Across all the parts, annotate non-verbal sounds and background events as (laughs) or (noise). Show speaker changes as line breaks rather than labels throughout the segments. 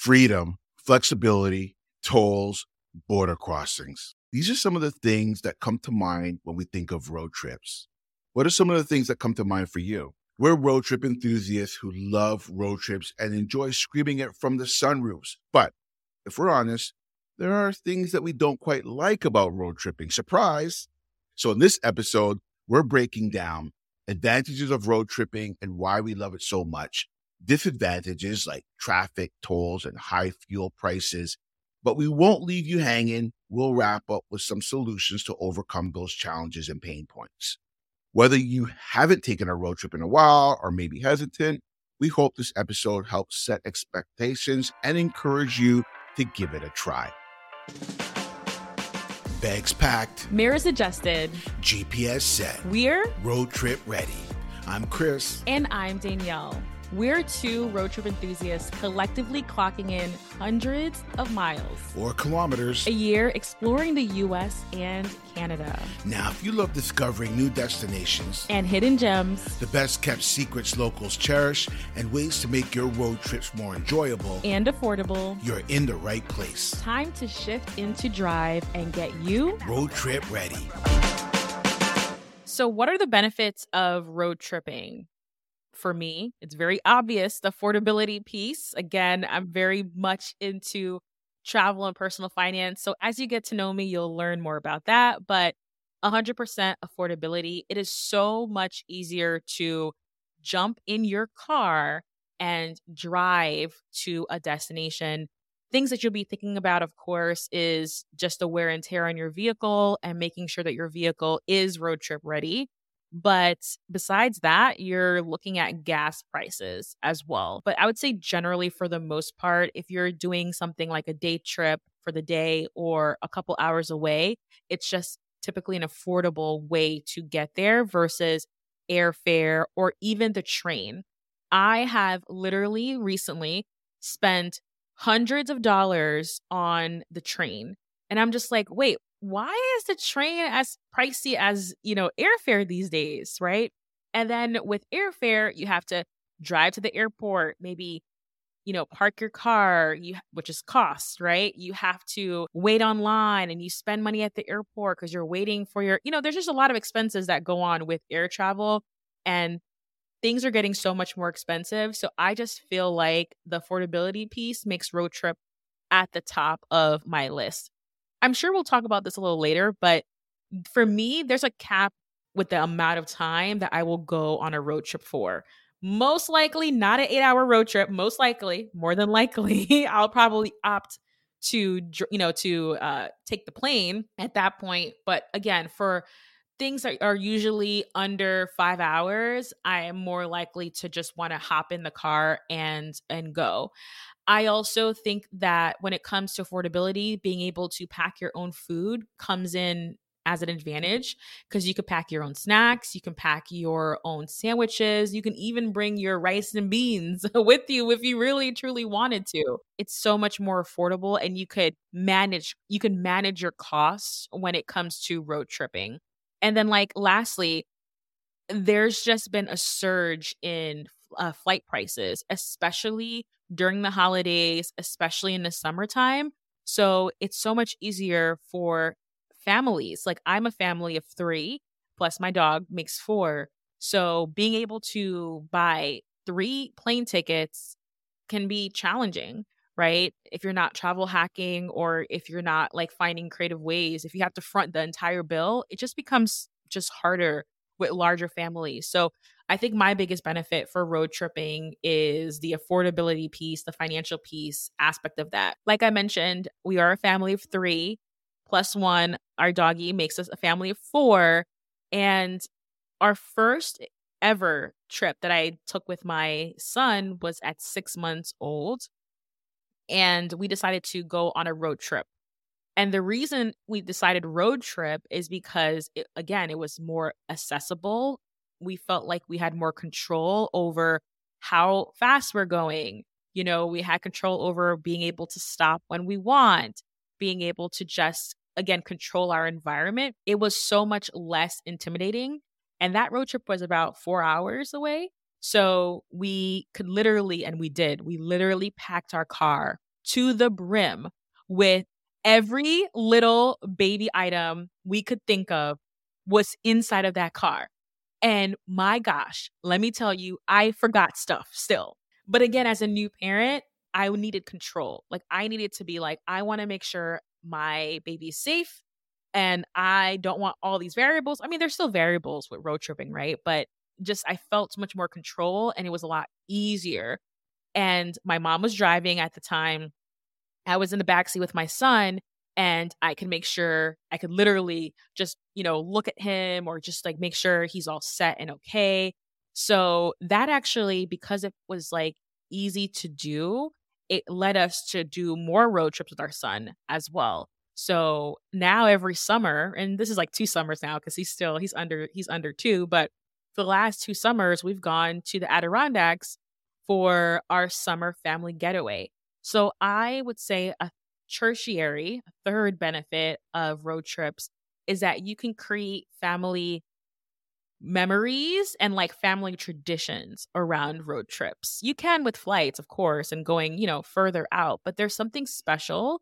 freedom, flexibility, tolls, border crossings. These are some of the things that come to mind when we think of road trips. What are some of the things that come to mind for you? We're road trip enthusiasts who love road trips and enjoy screaming it from the sunroofs. But if we're honest, there are things that we don't quite like about road tripping. Surprise! So, in this episode, we're breaking down advantages of road tripping and why we love it so much, disadvantages like traffic, tolls, and high fuel prices. But we won't leave you hanging. We'll wrap up with some solutions to overcome those challenges and pain points. Whether you haven't taken a road trip in a while or maybe hesitant, we hope this episode helps set expectations and encourage you to give it a try. Bags packed,
mirrors adjusted,
GPS set.
We're
road trip ready. I'm Chris.
And I'm Danielle. We're two road trip enthusiasts collectively clocking in hundreds of miles
or kilometers
a year exploring the US and Canada.
Now, if you love discovering new destinations
and hidden gems,
the best kept secrets locals cherish, and ways to make your road trips more enjoyable
and affordable,
you're in the right place.
Time to shift into drive and get you
road trip ready.
So, what are the benefits of road tripping? For me. It's very obvious the affordability piece. Again, I'm very much into travel and personal finance. So as you get to know me, you'll learn more about that. But 100% affordability, it is so much easier to jump in your car and drive to a destination. Things that you'll be thinking about, of course, is just the wear and tear on your vehicle and making sure that your vehicle is road trip ready. But besides that, you're looking at gas prices as well. But I would say, generally, for the most part, if you're doing something like a day trip for the day or a couple hours away, it's just typically an affordable way to get there versus airfare or even the train. I have literally recently spent hundreds of dollars on the train. And I'm just like, wait, why is the train as pricey as, you know, airfare these days, right? And then with airfare, you have to drive to the airport, maybe you know, park your car, you which is cost, right? You have to wait online and you spend money at the airport cuz you're waiting for your, you know, there's just a lot of expenses that go on with air travel and things are getting so much more expensive. So I just feel like the affordability piece makes road trip at the top of my list. I'm sure we'll talk about this a little later, but for me, there's a cap with the amount of time that I will go on a road trip for. Most likely not an eight hour road trip. Most likely, more than likely, (laughs) I'll probably opt to, you know, to uh, take the plane at that point. But again, for things that are usually under five hours, I am more likely to just want to hop in the car and and go. I also think that when it comes to affordability, being able to pack your own food comes in as an advantage because you could pack your own snacks, you can pack your own sandwiches, you can even bring your rice and beans (laughs) with you if you really truly wanted to. It's so much more affordable and you could manage you can manage your costs when it comes to road tripping. And then like lastly, there's just been a surge in uh, flight prices, especially during the holidays, especially in the summertime. So it's so much easier for families. Like I'm a family of three, plus my dog makes four. So being able to buy three plane tickets can be challenging, right? If you're not travel hacking or if you're not like finding creative ways, if you have to front the entire bill, it just becomes just harder with larger families. So I think my biggest benefit for road tripping is the affordability piece, the financial piece aspect of that. Like I mentioned, we are a family of three plus one. Our doggy makes us a family of four. And our first ever trip that I took with my son was at six months old. And we decided to go on a road trip. And the reason we decided road trip is because, it, again, it was more accessible we felt like we had more control over how fast we're going. You know, we had control over being able to stop when we want, being able to just, again, control our environment. It was so much less intimidating. And that road trip was about four hours away. So we could literally, and we did, we literally packed our car to the brim with every little baby item we could think of was inside of that car. And my gosh, let me tell you, I forgot stuff still. But again, as a new parent, I needed control. Like I needed to be like, I want to make sure my baby's safe and I don't want all these variables. I mean, there's still variables with road tripping, right? But just I felt much more control and it was a lot easier. And my mom was driving at the time. I was in the backseat with my son and I could make sure I could literally just, you know, look at him or just like make sure he's all set and okay. So that actually, because it was like easy to do, it led us to do more road trips with our son as well. So now every summer, and this is like two summers now because he's still he's under he's under two, but for the last two summers we've gone to the Adirondacks for our summer family getaway. So I would say a tertiary, a third benefit of road trips is that you can create family memories and like family traditions around road trips. You can with flights, of course, and going, you know, further out, but there's something special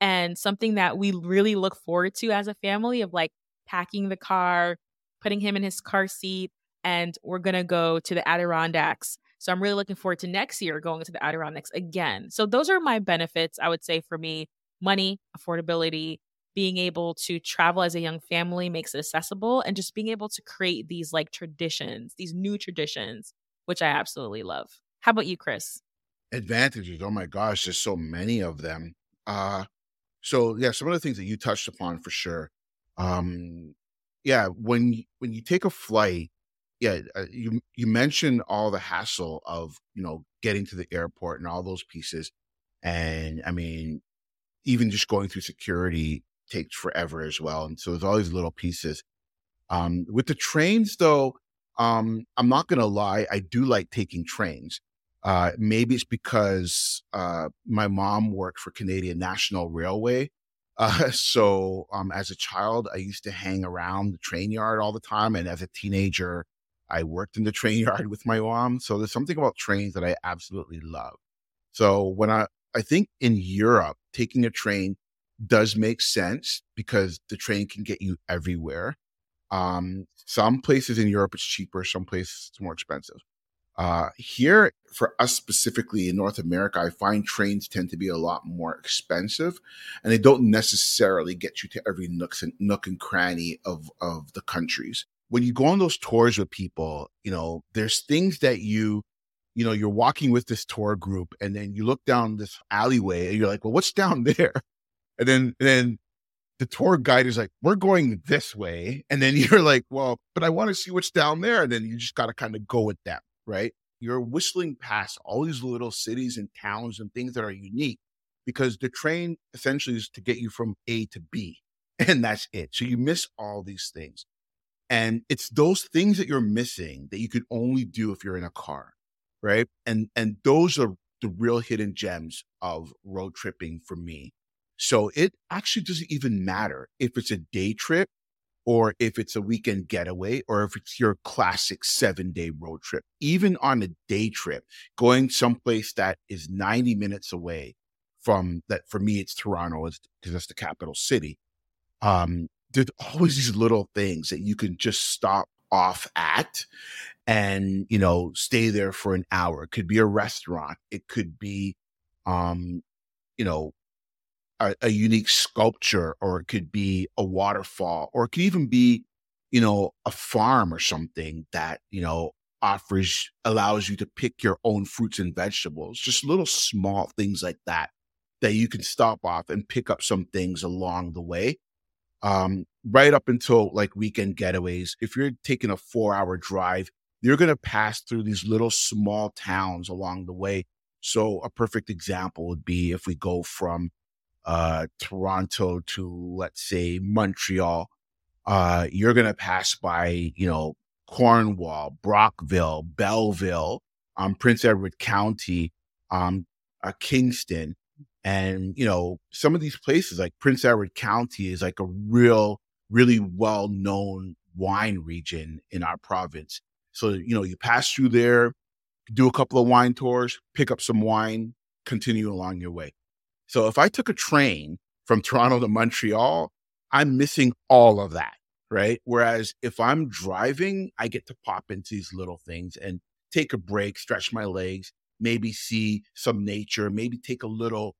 and something that we really look forward to as a family of like packing the car, putting him in his car seat, and we're going to go to the Adirondacks. So I'm really looking forward to next year going to the Adirondacks again. So those are my benefits, I would say, for me money, affordability, being able to travel as a young family makes it accessible and just being able to create these like traditions, these new traditions, which I absolutely love. How about you, Chris?
Advantages. Oh my gosh, there's so many of them. Uh so yeah, some of the things that you touched upon for sure. Um yeah, when when you take a flight, yeah, uh, you you mentioned all the hassle of, you know, getting to the airport and all those pieces. And I mean, even just going through security takes forever as well. And so there's all these little pieces. Um, with the trains, though, um, I'm not to lie, I do like taking trains. Uh, maybe it's because uh, my mom worked for Canadian National Railway. (laughs) Uh, so um, as a child, I used to hang around the train yard all the time. And as a teenager, I worked in the train (laughs) yard with my mom. So there's something about trains that I absolutely love. So when I, I think in Europe, taking a train does make sense because the train can get you everywhere. Um, some places in Europe it's cheaper, some places it's more expensive. Uh, here, for us specifically in North America, I find trains tend to be a lot more expensive, and they don't necessarily get you to every nook and nook and cranny of of the countries. When you go on those tours with people, you know, there's things that you you know, you're walking with this tour group and then you look down this alleyway and you're like, well, what's (laughs) down there? And then, and then the tour guide is like, we're going this way. And then (laughs) you're like, well, but I want to see what's down there. And then you just got to kind of go with that, right? You're whistling past all these little cities and towns and things that are unique because the train essentially is to get you from A to B. (laughs) And that's it. So you miss all these things. And it's those things that you're missing that you could only do if you're in a car right? And and those are the real hidden gems of road tripping for me. So it actually doesn't even matter if it's a day trip or if it's a weekend getaway or if it's your classic seven day road trip. Even on a day trip, going someplace that is 90 minutes away from that, for me, it's Toronto because that's the capital city. Um, there's always these little things that you can just stop off at and you know stay there for an hour. It could be a restaurant. It could be um you know a, a, unique sculpture or it could be a waterfall or it could even be you know a farm or something that you know offers allows you to pick your own fruits and vegetables. Just little small things like that that you can stop off and pick up some things along the way um right up until like weekend getaways if you're taking a 4 hour drive you're going to pass through these little small towns along the way. So a perfect example would be if we go from uh, Toronto to let's say Montreal, uh, you're going to pass by, you know, Cornwall, Brockville, Belleville, um, Prince Edward County, um, uh, Kingston. And, you know, some of these places like Prince Edward County is like a real, really well known wine region in our province. So, you know, you pass through there, do a couple of wine tours, pick up some wine, continue along your way. So if I took a train from (laughs) Toronto to Montreal, I'm missing all of that, right? Whereas if I'm driving, I get to pop into these little things and take a break, stretch my legs, maybe see some nature, maybe take a little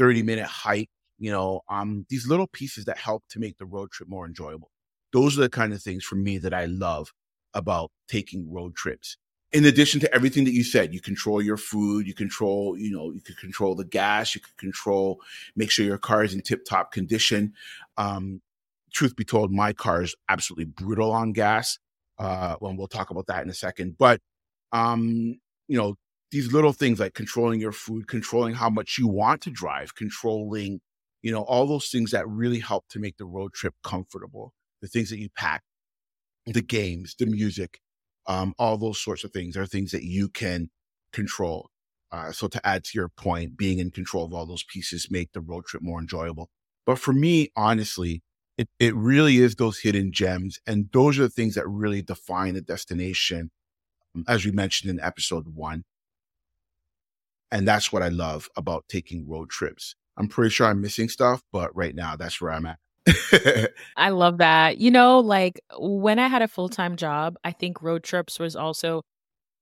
30 minute hike, you know, um, these little pieces that help to make the road trip more enjoyable. Those are the kind of things for me that I love about taking road trips. In addition to everything that you said, you control your food, you control, you know, you could control the gas, you could control, make sure your car is in tip top condition. Um, truth be told, my car is absolutely brutal on gas. Uh, well, we'll talk about that in a second. But, um, you know, these little things like controlling your food, controlling how much you want to drive, controlling, you know, all those things that really help to make the road trip comfortable. The things that you pack, the games, the music, um, all those sorts of things are things that you can control. Uh, so to add to your point, being in control of all those pieces make the road trip more enjoyable. But for me, honestly, it, it really is those hidden gems. And those are the things that really define the destination. Um, as we mentioned in episode one, and that's what I love about taking road trips. I'm pretty sure I'm missing stuff, but right now that's where I'm at. (laughs)
I love that. You know, like when I had a full time job, I think road trips was also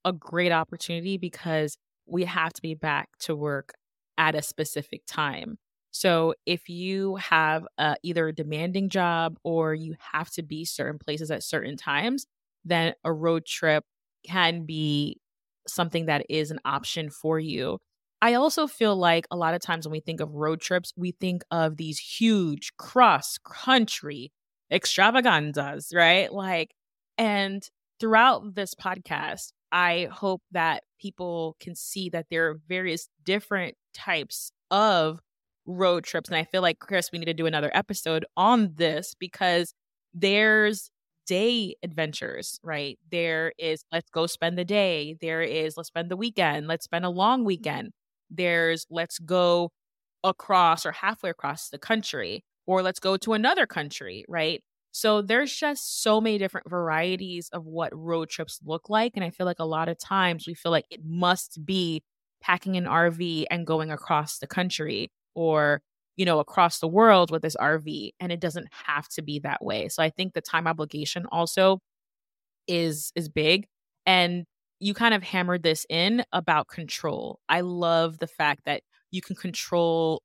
a great opportunity because we have to be back to work at a specific time. So if you have uh, either a demanding job or you have to be certain places at certain times, then a road trip can be something that is an option for you. I also feel like a lot of times when we think of road trips, we think of these huge cross country extravaganzas, right? Like, and throughout this podcast, I hope that people can see that there are various different types of road trips. And I feel like, Chris, we need to do another episode on this because there's day adventures, right? There is let's go spend the day. There is let's spend the weekend. Let's spend a long mm-hmm. weekend. There's let's go across or halfway across the country, or let's go to another country, right? So there's just so many different varieties of what road trips look like. And I feel like a lot of times we feel like it must be packing an RV and going across the country or you know, across the world with this RV. And it doesn't have to be that way. So I think the time obligation also is is big. And you kind of hammered this in about control. I love the fact that you can control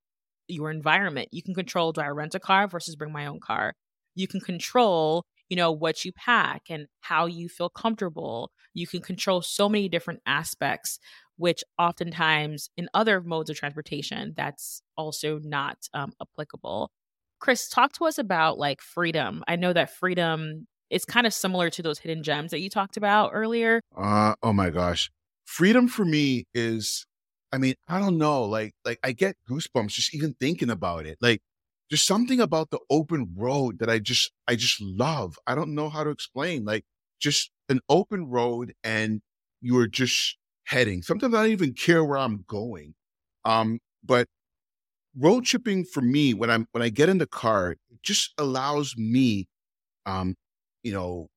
your environment. You can control do I rent a car versus bring my own car. You can control, you know, what you pack and how you feel comfortable. You can control so many different aspects which oftentimes in other modes of transportation, that's also not um, applicable. Chris, talk to us about like freedom. I know that freedom is kind of similar to those hidden gems that you talked about earlier.
Uh, oh my gosh. Freedom for me is, I mean, I don't know, like, like I get goosebumps just even thinking about it. Like, there's something about the open road that I just, I just love. I don't know how to explain. Like, just an open road and you are just heading. Sometimes I don't even care where I'm going. Um, but road tripping for me, when I'm when I get in the car, it just allows me, um, you know,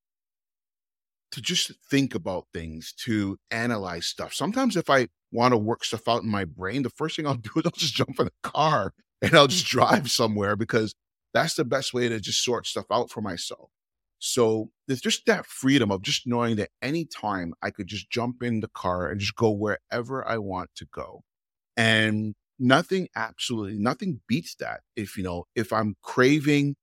to just think about things, to analyze stuff. Sometimes if I want to work stuff out in my brain, the first thing I'll (laughs) do is I'll just jump in the car and I'll just drive somewhere because that's the best way to just sort stuff out for myself. So there's just that freedom of just knowing that anytime I could just jump in the car and just go wherever I want to go. And nothing absolutely nothing beats that. If you know, if I'm craving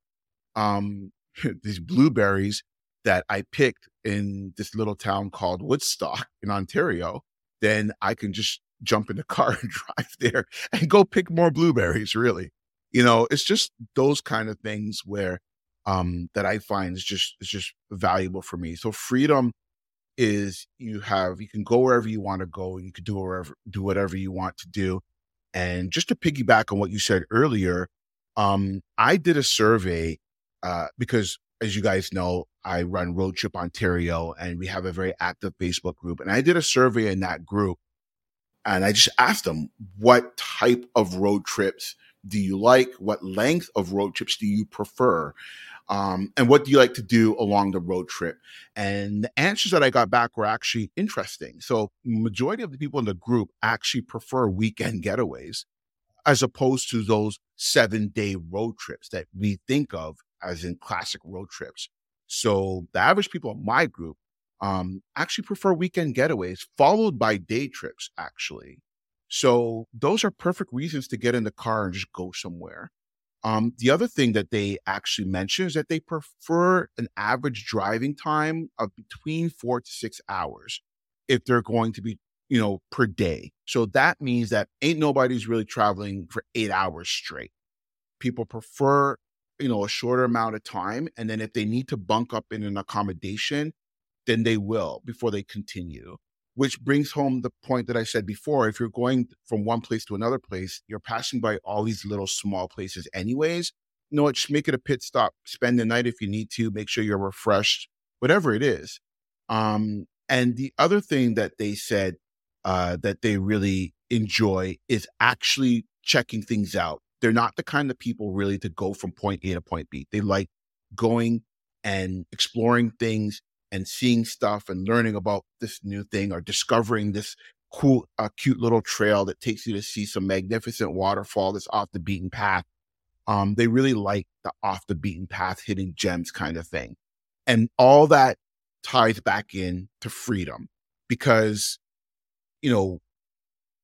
um (laughs) these blueberries that I picked in this little town called Woodstock in Ontario, then I can just jump in the (laughs) car and drive there and go pick more blueberries, really. You know, it's just those kind of things where um, that I find is just is just valuable for me. So freedom is you have you can go wherever you want to go. You can do wherever do whatever you want to do. And just to piggyback on what you said earlier, um, I did a survey uh, because, as you guys know, I run Road Trip Ontario, and we have a very active Facebook group. And I did a survey in that group, and I just asked them what type of road trips do you like? What length of road trips do you prefer? Um, and what do you like to do along the road trip? And the answers that I got back were actually interesting. So, majority of the people in the group actually prefer weekend getaways. as opposed to those seven day road trips that we think of as in classic road trips. So the average people in my group um, actually prefer weekend getaways followed by day trips, actually. So those are perfect reasons to get in the car and just go somewhere. Um, the other thing that they actually mention is that they prefer an average driving time of between four to six hours if they're going to be, you know, per day. So that means that ain't nobody's really traveling for eight hours straight. People prefer, you know, a shorter amount of time. And then if they need to bunk up in an accommodation, then they will before they continue. Which brings home the point that I said before. If you're going from one place to another place, you're passing by all these little small places anyways. You know what? Just make it a pit stop. Spend the night if you need to. Make sure you're refreshed, whatever it is. Um, and the other thing that they said uh, that they really enjoy is actually checking things out. They're not the kind of people really to go from point A to point B. They like going and exploring things and seeing stuff and learning about this new thing or discovering this cool, uh, cute little trail that takes you to see some magnificent waterfall that's off the beaten path. Um, they really like the off the beaten path, hidden gems kind of thing. And all that ties back in to freedom because, you know,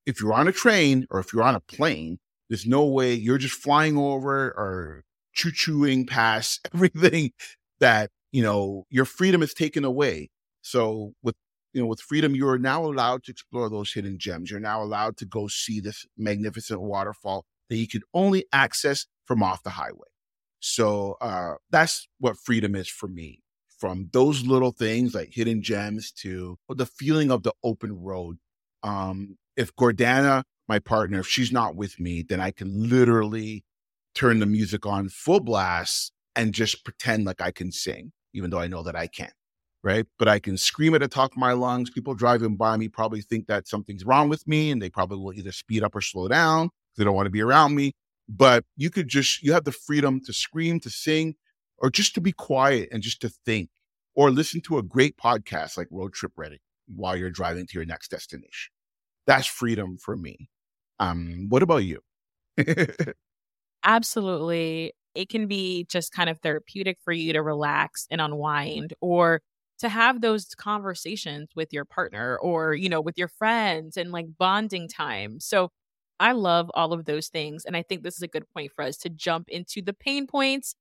if you're on a train or if you're on a plane, there's no way you're just flying over or choo chooing past (laughs) everything that you know, your freedom is taken away. So with you know, with freedom, you are now allowed to explore those hidden gems. You're now allowed to go see this magnificent waterfall that you could only access from off the highway. So uh, that's what freedom is for me. From those little things like hidden gems to the feeling of the open road. Um, if Gordana, my partner, if she's not with me, then I can literally turn the music on full blast and just pretend like I can sing even though I know that I can't. Right. But I can scream at the top of my lungs. People driving by me probably think that something's wrong with me and they probably will either speed up or slow down. They don't want to be around me. But you could just, you have the freedom to scream, to sing, or just to be quiet and just to think or listen to a great podcast like Road Trip Ready while you're driving to your next destination. That's freedom for me. Um, what about you? (laughs)
Absolutely it can be just kind of therapeutic for you to relax and unwind or to have those conversations with your partner or you know with your friends and like bonding time. So i love all of those things and i think this is a good point for us to jump into the pain points.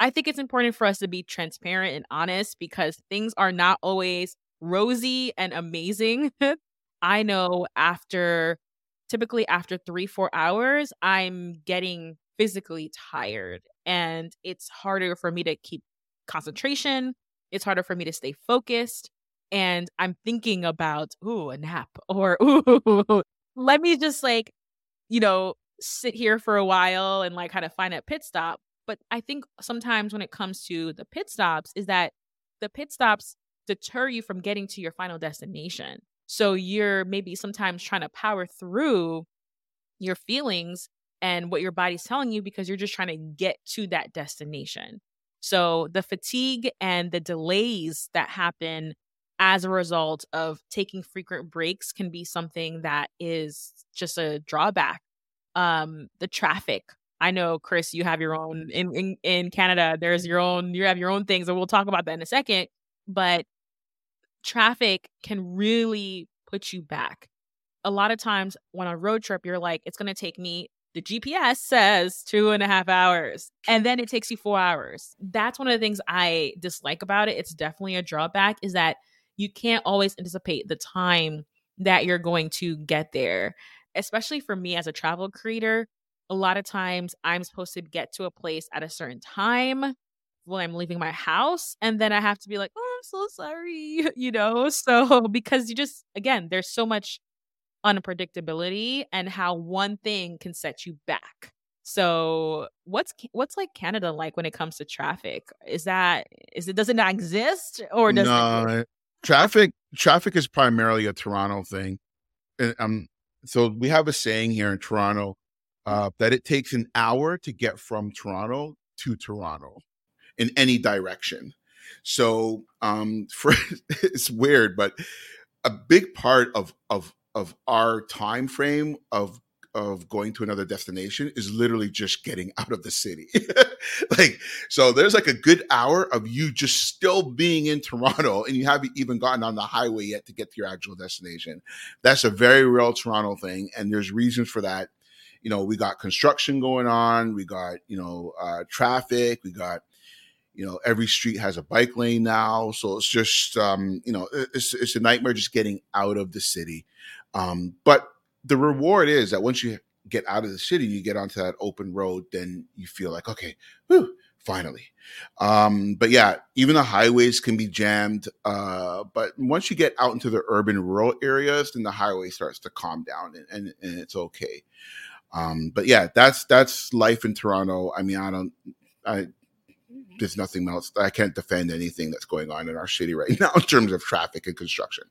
I think it's important for us to be transparent and honest because things are not always rosy and amazing. (laughs) I know after typically after three four hours i'm getting physically tired and it's harder for me to keep concentration. It's harder for me to stay focused. And I'm thinking about, ooh, a nap (laughs) or, ooh, let me just like, you know, sit here for a while and like kind of find a pit stop. But I think sometimes when it comes to the pit stops, is that the pit stops deter you from getting to your final destination. So you're maybe sometimes trying to power through your feelings and what your body's telling you because you're just trying to get to that destination. So the fatigue and the delays that happen as a result of taking frequent breaks can be something that is just a drawback. Um, the traffic. I know, Chris, you have your own in, in in Canada. There's your own. You have your own things, and we'll talk about that in a second. But traffic can really put you back. A lot of times, when on a road trip, you're like, it's going to take me the GPS says two and a half hours, and then it takes you four hours. That's one of the things I dislike about it. It's definitely a drawback, is that you can't always anticipate the time that you're going to get there. Especially for me as a travel creator, a lot of times I'm supposed to get to a place at a certain time when I'm leaving my house, and then I have to be like, oh, I'm so sorry, (laughs) you know? So, because you just, again, there's so much unpredictability and how one thing can set you back. So, what's what's like Canada like when it comes to traffic? Is that is it does it not exist or does
no, it? (laughs) traffic traffic is primarily a Toronto thing. And, um, so we have a saying here in Toronto uh, that it takes an hour to get from Toronto to Toronto in any direction. So um, (laughs) for it's weird, but a big part of of of our time frame of of going to another destination is literally just getting (laughs) out of the city. (laughs) like, so there's like a good hour of you just still being in Toronto and you haven't even gotten on the highway yet to get to your actual destination. That's a very real Toronto thing. And there's reasons for that. You know, we got construction going on, we got, you know, uh, traffic, we got, you know, every street has a bike lane now. So it's just, um, you know, it's, it's a nightmare just getting out of the city. Um, but the reward is that once you get out of the city, you get onto that open road, then you feel like, okay, whew, finally. Um, but yeah, even the highways can be jammed. Uh, but once you get out into the urban rural areas, then the highway starts to calm down and, and, and it's okay. Um, but yeah, that's that's life in Toronto. I mean, I don't, I there's nothing else. I can't defend anything that's going on in our city right (laughs) now in terms of traffic and construction.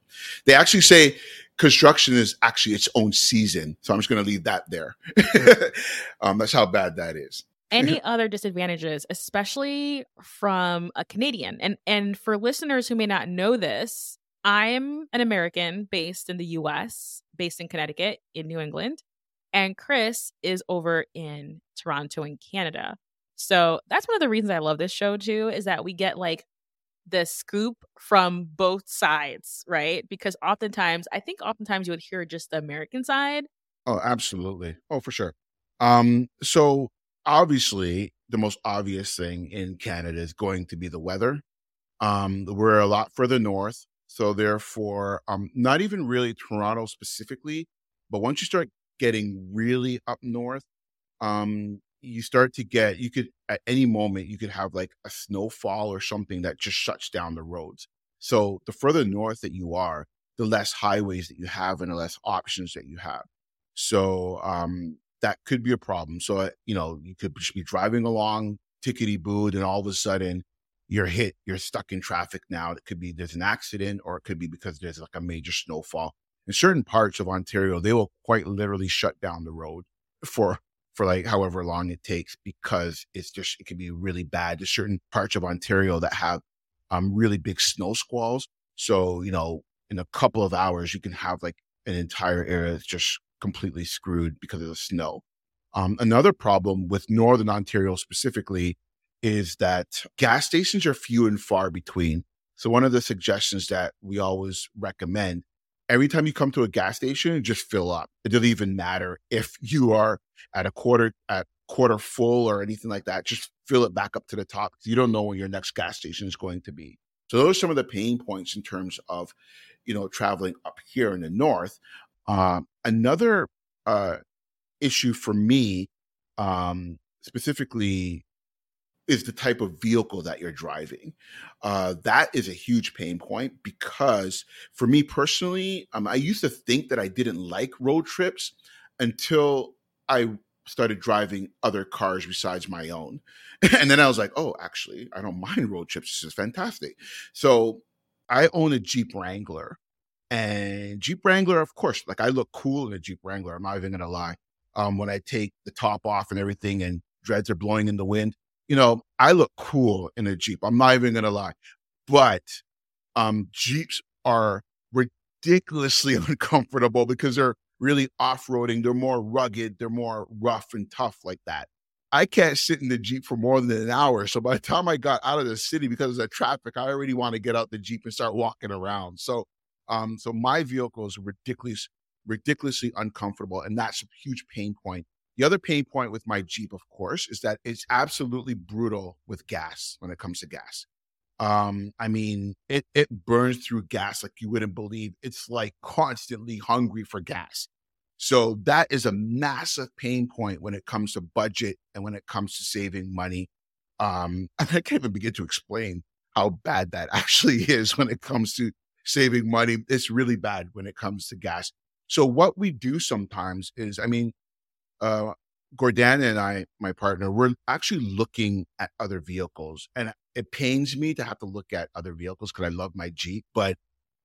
They actually say construction is actually its own season. So I'm just going to leave that there. (laughs) um, that's how bad that is. (laughs)
Any other disadvantages, especially from a Canadian? And and for listeners who may not know this, I'm an American based in the US, based in Connecticut, in New England, and Chris is over in Toronto in Canada. So that's one of the reasons I love this show too, is that we get like the scoop from both sides, right? Because oftentimes, I think oftentimes you would hear just the American side.
Oh, absolutely. Oh, for sure. Um, so obviously the most obvious thing in Canada is going to be the weather. Um, we're a lot further north. So therefore, um, not even really Toronto specifically, but once you start getting really up north, um, you start to get you could at any moment you could have like a snowfall or something that just shuts down the roads. So the further north that you are the less highways that you have and the less options that you have. So um that could be a problem. So uh, you know you could just be driving along tickety booed and all of a sudden you're hit you're stuck in traffic now. It could be there's an accident or it could be because there's like a major snowfall. In certain parts of ontario they will quite literally shut down the road for for like however long it takes because it's just it can be really bad. There's certain parts of Ontario that have um really big snow squalls. So, you know, in a couple of hours you can have like an entire area that's just completely screwed because of the snow. Um, another problem with Northern Ontario specifically is that gas stations are few and far between. So one of the suggestions that we always recommend every time you come to a gas station, just fill up. It doesn't even matter if you are at a quarter at quarter full or anything like that. Just fill it back up to the top you don't know when your next gas station is going to be. So those are some of the pain points in terms of, you know, traveling up here in the north. Um, another uh, issue for me, um, specifically is the type of vehicle that you're driving. Uh, that is a huge pain point because for me personally, um, I used to think that I didn't like road trips until I started driving other cars besides my own. (laughs) and then I was like, oh, actually, I don't mind road trips. This is fantastic. So I own a Jeep Wrangler. And Jeep Wrangler, of course, like I look cool in a Jeep Wrangler. I'm not even going to lie. Um, when I take the top off and everything and dreads are blowing in the wind, you know, I look cool in a Jeep. I'm not even gonna lie. But um Jeeps are ridiculously (laughs) uncomfortable because they're really off-roading, they're more rugged, they're more rough and tough like that. I can't sit in the Jeep for more than an hour. So by the time I got out of the city because of the traffic, I already want to get out the Jeep and start walking around. So um, so my vehicle is ridiculous, ridiculously uncomfortable, and that's a huge pain point the other pain point with my Jeep, of course, is that it's absolutely brutal with gas when it comes to gas. Um, I mean, it it burns through gas like you wouldn't believe. It's like constantly hungry for gas. So that is a massive pain point when it comes to budget and when it comes to saving money. Um, (laughs) I can't even begin to explain how bad that (laughs) actually is when it comes to saving money. It's really bad when it comes to gas. So what we do sometimes is, I mean, uh, Gordana and I, my partner, we're actually looking at other vehicles. And it pains me to have to look at other vehicles because I love my Jeep, but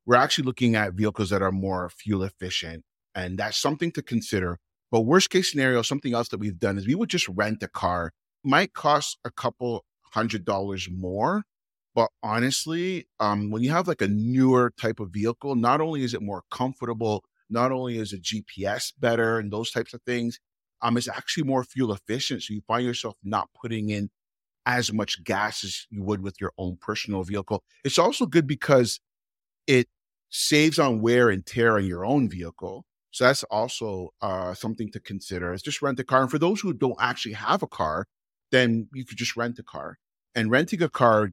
we're actually looking at vehicles that are more fuel efficient. And that's something to consider. But worst case scenario, something else that we've done is we would just rent a car. Might cost a couple hundred dollars more. But honestly, um, when you have like a newer type of vehicle, not only is it more comfortable, not only is a GPS better and those types of things, um, it's actually more fuel efficient. So you find yourself not putting in as much gas as you would with your own personal vehicle. It's also good because it saves on wear and tear on your own vehicle. So that's also uh, something to consider. Is just rent a car. And for those who don't actually have a car, then you could just rent a car. And renting a car,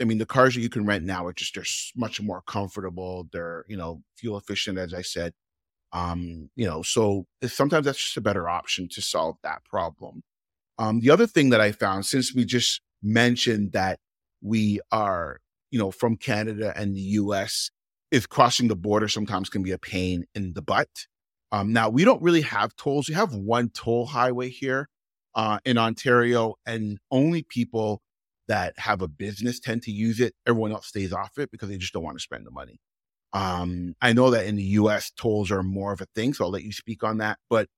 I mean, the cars that you can rent now are just they're much more comfortable. They're you know fuel efficient, as I said. Um, you know, so sometimes that's just a better option to solve that problem. Um, the other thing that I found, since we just mentioned that we are, you know, from Canada and the US, is crossing the border sometimes can be a pain in the butt. Um, now, we don't really have tolls. We have one toll highway here uh, in Ontario, and only people that have a business tend to use it. Everyone else stays off it because they just don't want to spend the money. Um, I know that in the US, tolls are more of a thing, so I'll let you speak on that. But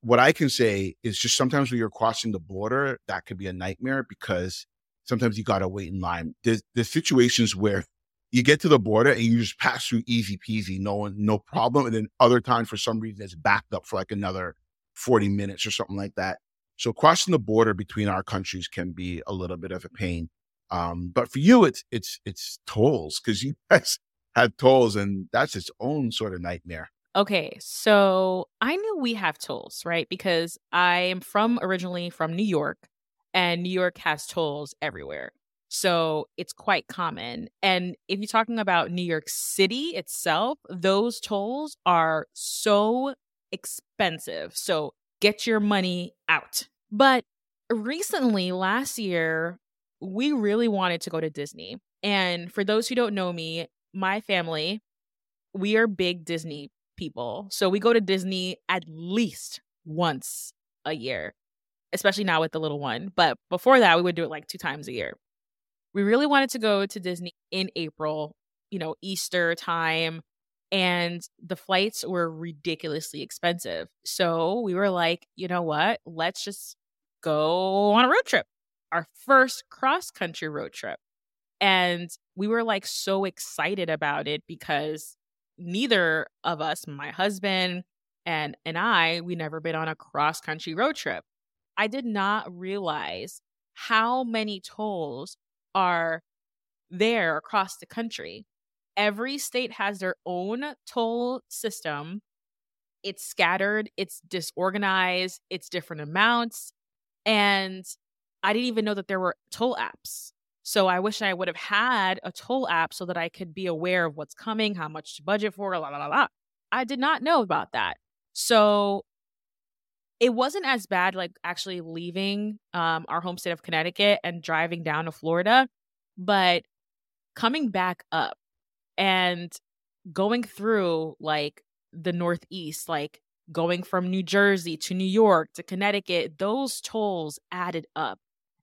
what I can say is just sometimes when you're crossing the border, that could be a nightmare because sometimes you got to wait in line. There's, there's situations where you get to the border and you just pass through easy peasy, no one, no problem. And then other times, for some reason, it's backed up for like another 40 minutes or something like that. So crossing the border between our countries can be a little bit of a pain. Um, but for you, it's it's it's tolls because you (laughs) guys have tolls, and that's its own sort of nightmare.
Okay, so I know we have tolls, right? Because I am from originally from New York, and New York has tolls everywhere. So it's quite common. And if you're talking about New York City itself, those tolls are so expensive. So get your money out. But recently, last year, we really wanted to go to Disney. And for those who don't know me, my family, we are big Disney people. So we go to Disney at least once a year, especially now with the little one. But before that, we would do it like two times a year. We really wanted to go to Disney in April, you know, Easter time, and the flights were ridiculously expensive. So we were like, you know what? Let's just go on a road trip, our first cross country road trip. And we were like so excited about it because neither of us, my husband and and I, we never been on a cross country road trip. I did not realize how many tolls are there across the country. Every state has their own toll system. It's scattered, it's disorganized, it's different amounts. And I didn't even know that there were toll apps. So I wish I would have had a toll app so that I could be aware of what's coming, how much to budget for, la la la la. I did not know about that. So it wasn't as bad like actually leaving um, our home state of Connecticut and driving down to Florida, but coming back up and going through like the Northeast, like going from New Jersey to New York to Connecticut, those tolls added up.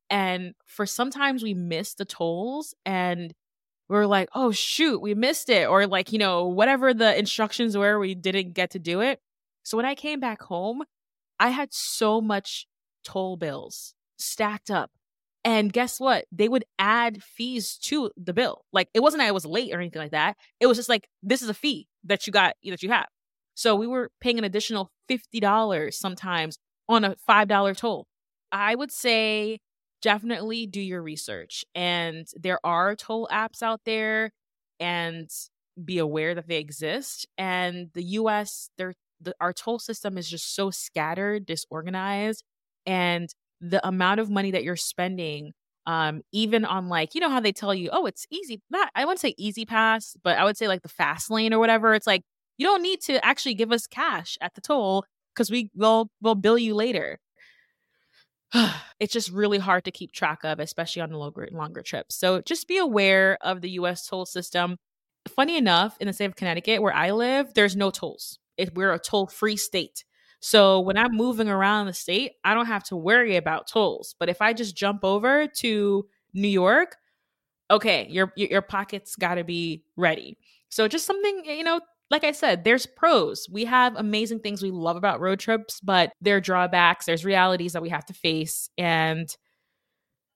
And for sometimes we miss the tolls and we're like, oh, shoot, we missed it. Or like, you know, whatever the instructions were, we didn't get to do it. So when I came back home, I had so much toll bills stacked up. And guess what? They would add fees to the bill. Like it wasn't that I was late or anything like that. It was just like this is a fee that you got that you have. So we were paying an additional $50 sometimes on a $5 toll. I would say definitely do your research. And there are toll apps out there and be aware that they exist. And the US, their the, our toll system is just so scattered, disorganized, and the amount of money that you're spending um even on like you know how they tell you oh it's easy not i wouldn't say E-ZPass but i would say like the fast lane or whatever it's like you don't need to actually give us cash at the toll because we will will bill you later (sighs) it's just really hard to keep track of, especially on longer longer trips. So just be aware of the U.S. toll system. Funny enough, in the state of Connecticut, where I live, there's no tolls. It, we're a toll free state. So when I'm moving around the state, I don't have to worry about tolls. But if I just jump over to New York, okay, your your pockets got to be ready. So just something you know like I said, there's pros. We have amazing things we love about road trips, but there are drawbacks, there's realities that we have to face. And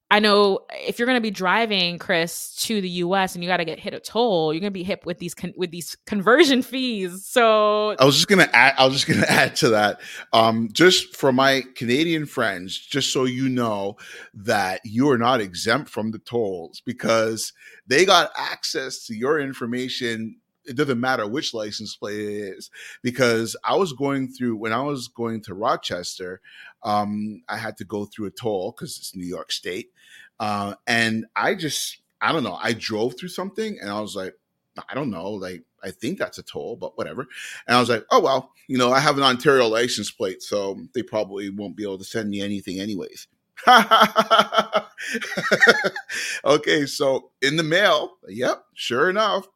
I know if you're going to be driving, Chris, to the U.S. and you got to get hit a toll, you're going to be hit with these con- with these conversion (laughs) fees. So
I was just going to add. I was just going (laughs) to add to that. Um, just for my Canadian friends, just so you know that you are not exempt from the tolls because they got access to your information it doesn't matter which license plate it is because I was going through when I was going to Rochester, um, I had to go through a toll because it's New York State, uh, and I just I don't know I drove through something and I was like I don't know like I think that's a toll but whatever, and I was like oh well you know I have an Ontario license plate so they probably won't be able to send me anything anyways. (laughs) okay, so in the mail, yep, sure enough,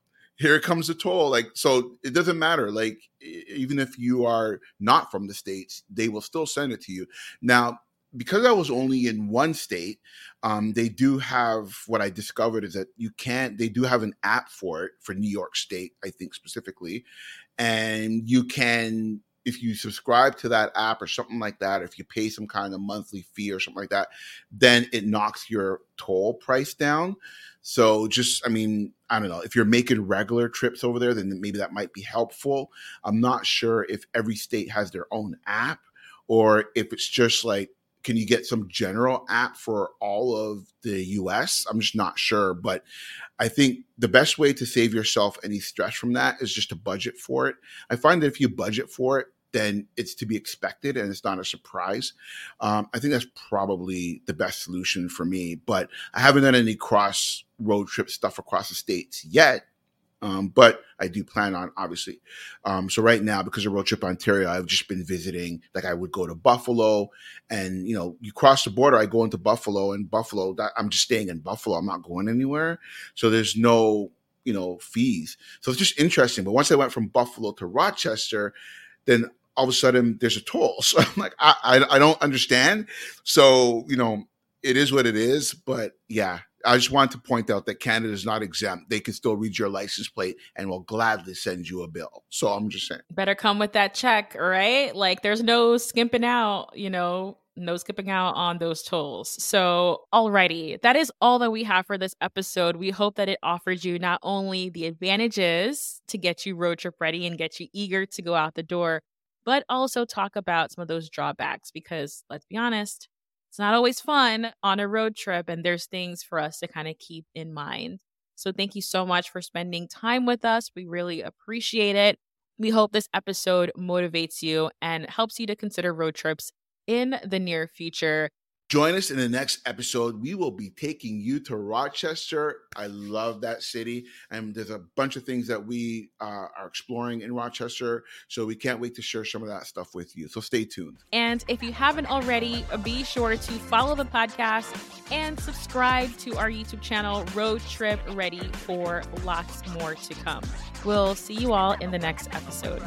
here comes the toll. Like, so it doesn't matter. Like, even if you are not from the States, they will still send it to you. Now, because I was only in one state, um, they do have what I discovered is that you can't, they do have an app for it for New York State, I think specifically. And you can, if you subscribe to that app or something like that, if you pay some kind of monthly fee or something like that, then it knocks your toll price down. So just, I mean, I don't know if you're making regular trips over there, then maybe that might be helpful. I'm not sure if every state has their own app or if it's just like, can you get some general app for all of the US? I'm just not sure, but I think the best way to save yourself any stress from that is just to budget for it. I find that if you budget for it, then it's to be expected and it's not a surprise. Um, I think that's probably the best solution for me. But I haven't done any cross road trip stuff across the states yet. Um, but I do plan on obviously. Um, so right now, because of Road Trip Ontario, I've just been visiting. Like I would go to Buffalo, and you know, you cross the border. I go into Buffalo, and Buffalo. That, I'm just staying in Buffalo. I'm not going anywhere. So there's no you know fees. So it's just interesting. But once I went from Buffalo to Rochester, then all of a sudden there's a toll. (laughs) So I'm like, I, I, I don't understand. So, you know, it is what it is. But yeah, I just want to point out that Canada is not exempt. They can still read your license plate and will gladly send you a bill. So I'm just saying.
Better come with that check, right? Like there's no skimping out, you know, no skipping out on those tolls. So, alrighty, that is all that we have for this episode. We hope that it offers you not only the advantages to get you road trip ready and get you eager to go out the door, but also talk about some of those drawbacks because let's be honest, it's not always fun on a road trip, and there's things for us to kind of keep in mind. So, thank you so much for spending time with us. We really appreciate it. We hope this episode motivates you and helps you to consider road trips in the near future.
Join us in the next episode. We will be taking you to Rochester. I love that city. And there's a bunch of things that we uh, are exploring in Rochester. So we can't wait to share some of that stuff with you. So stay tuned.
And if you haven't already, be sure to follow the podcast and subscribe to our YouTube channel, Road Trip Ready, for lots more to come. We'll see you all in the next episode.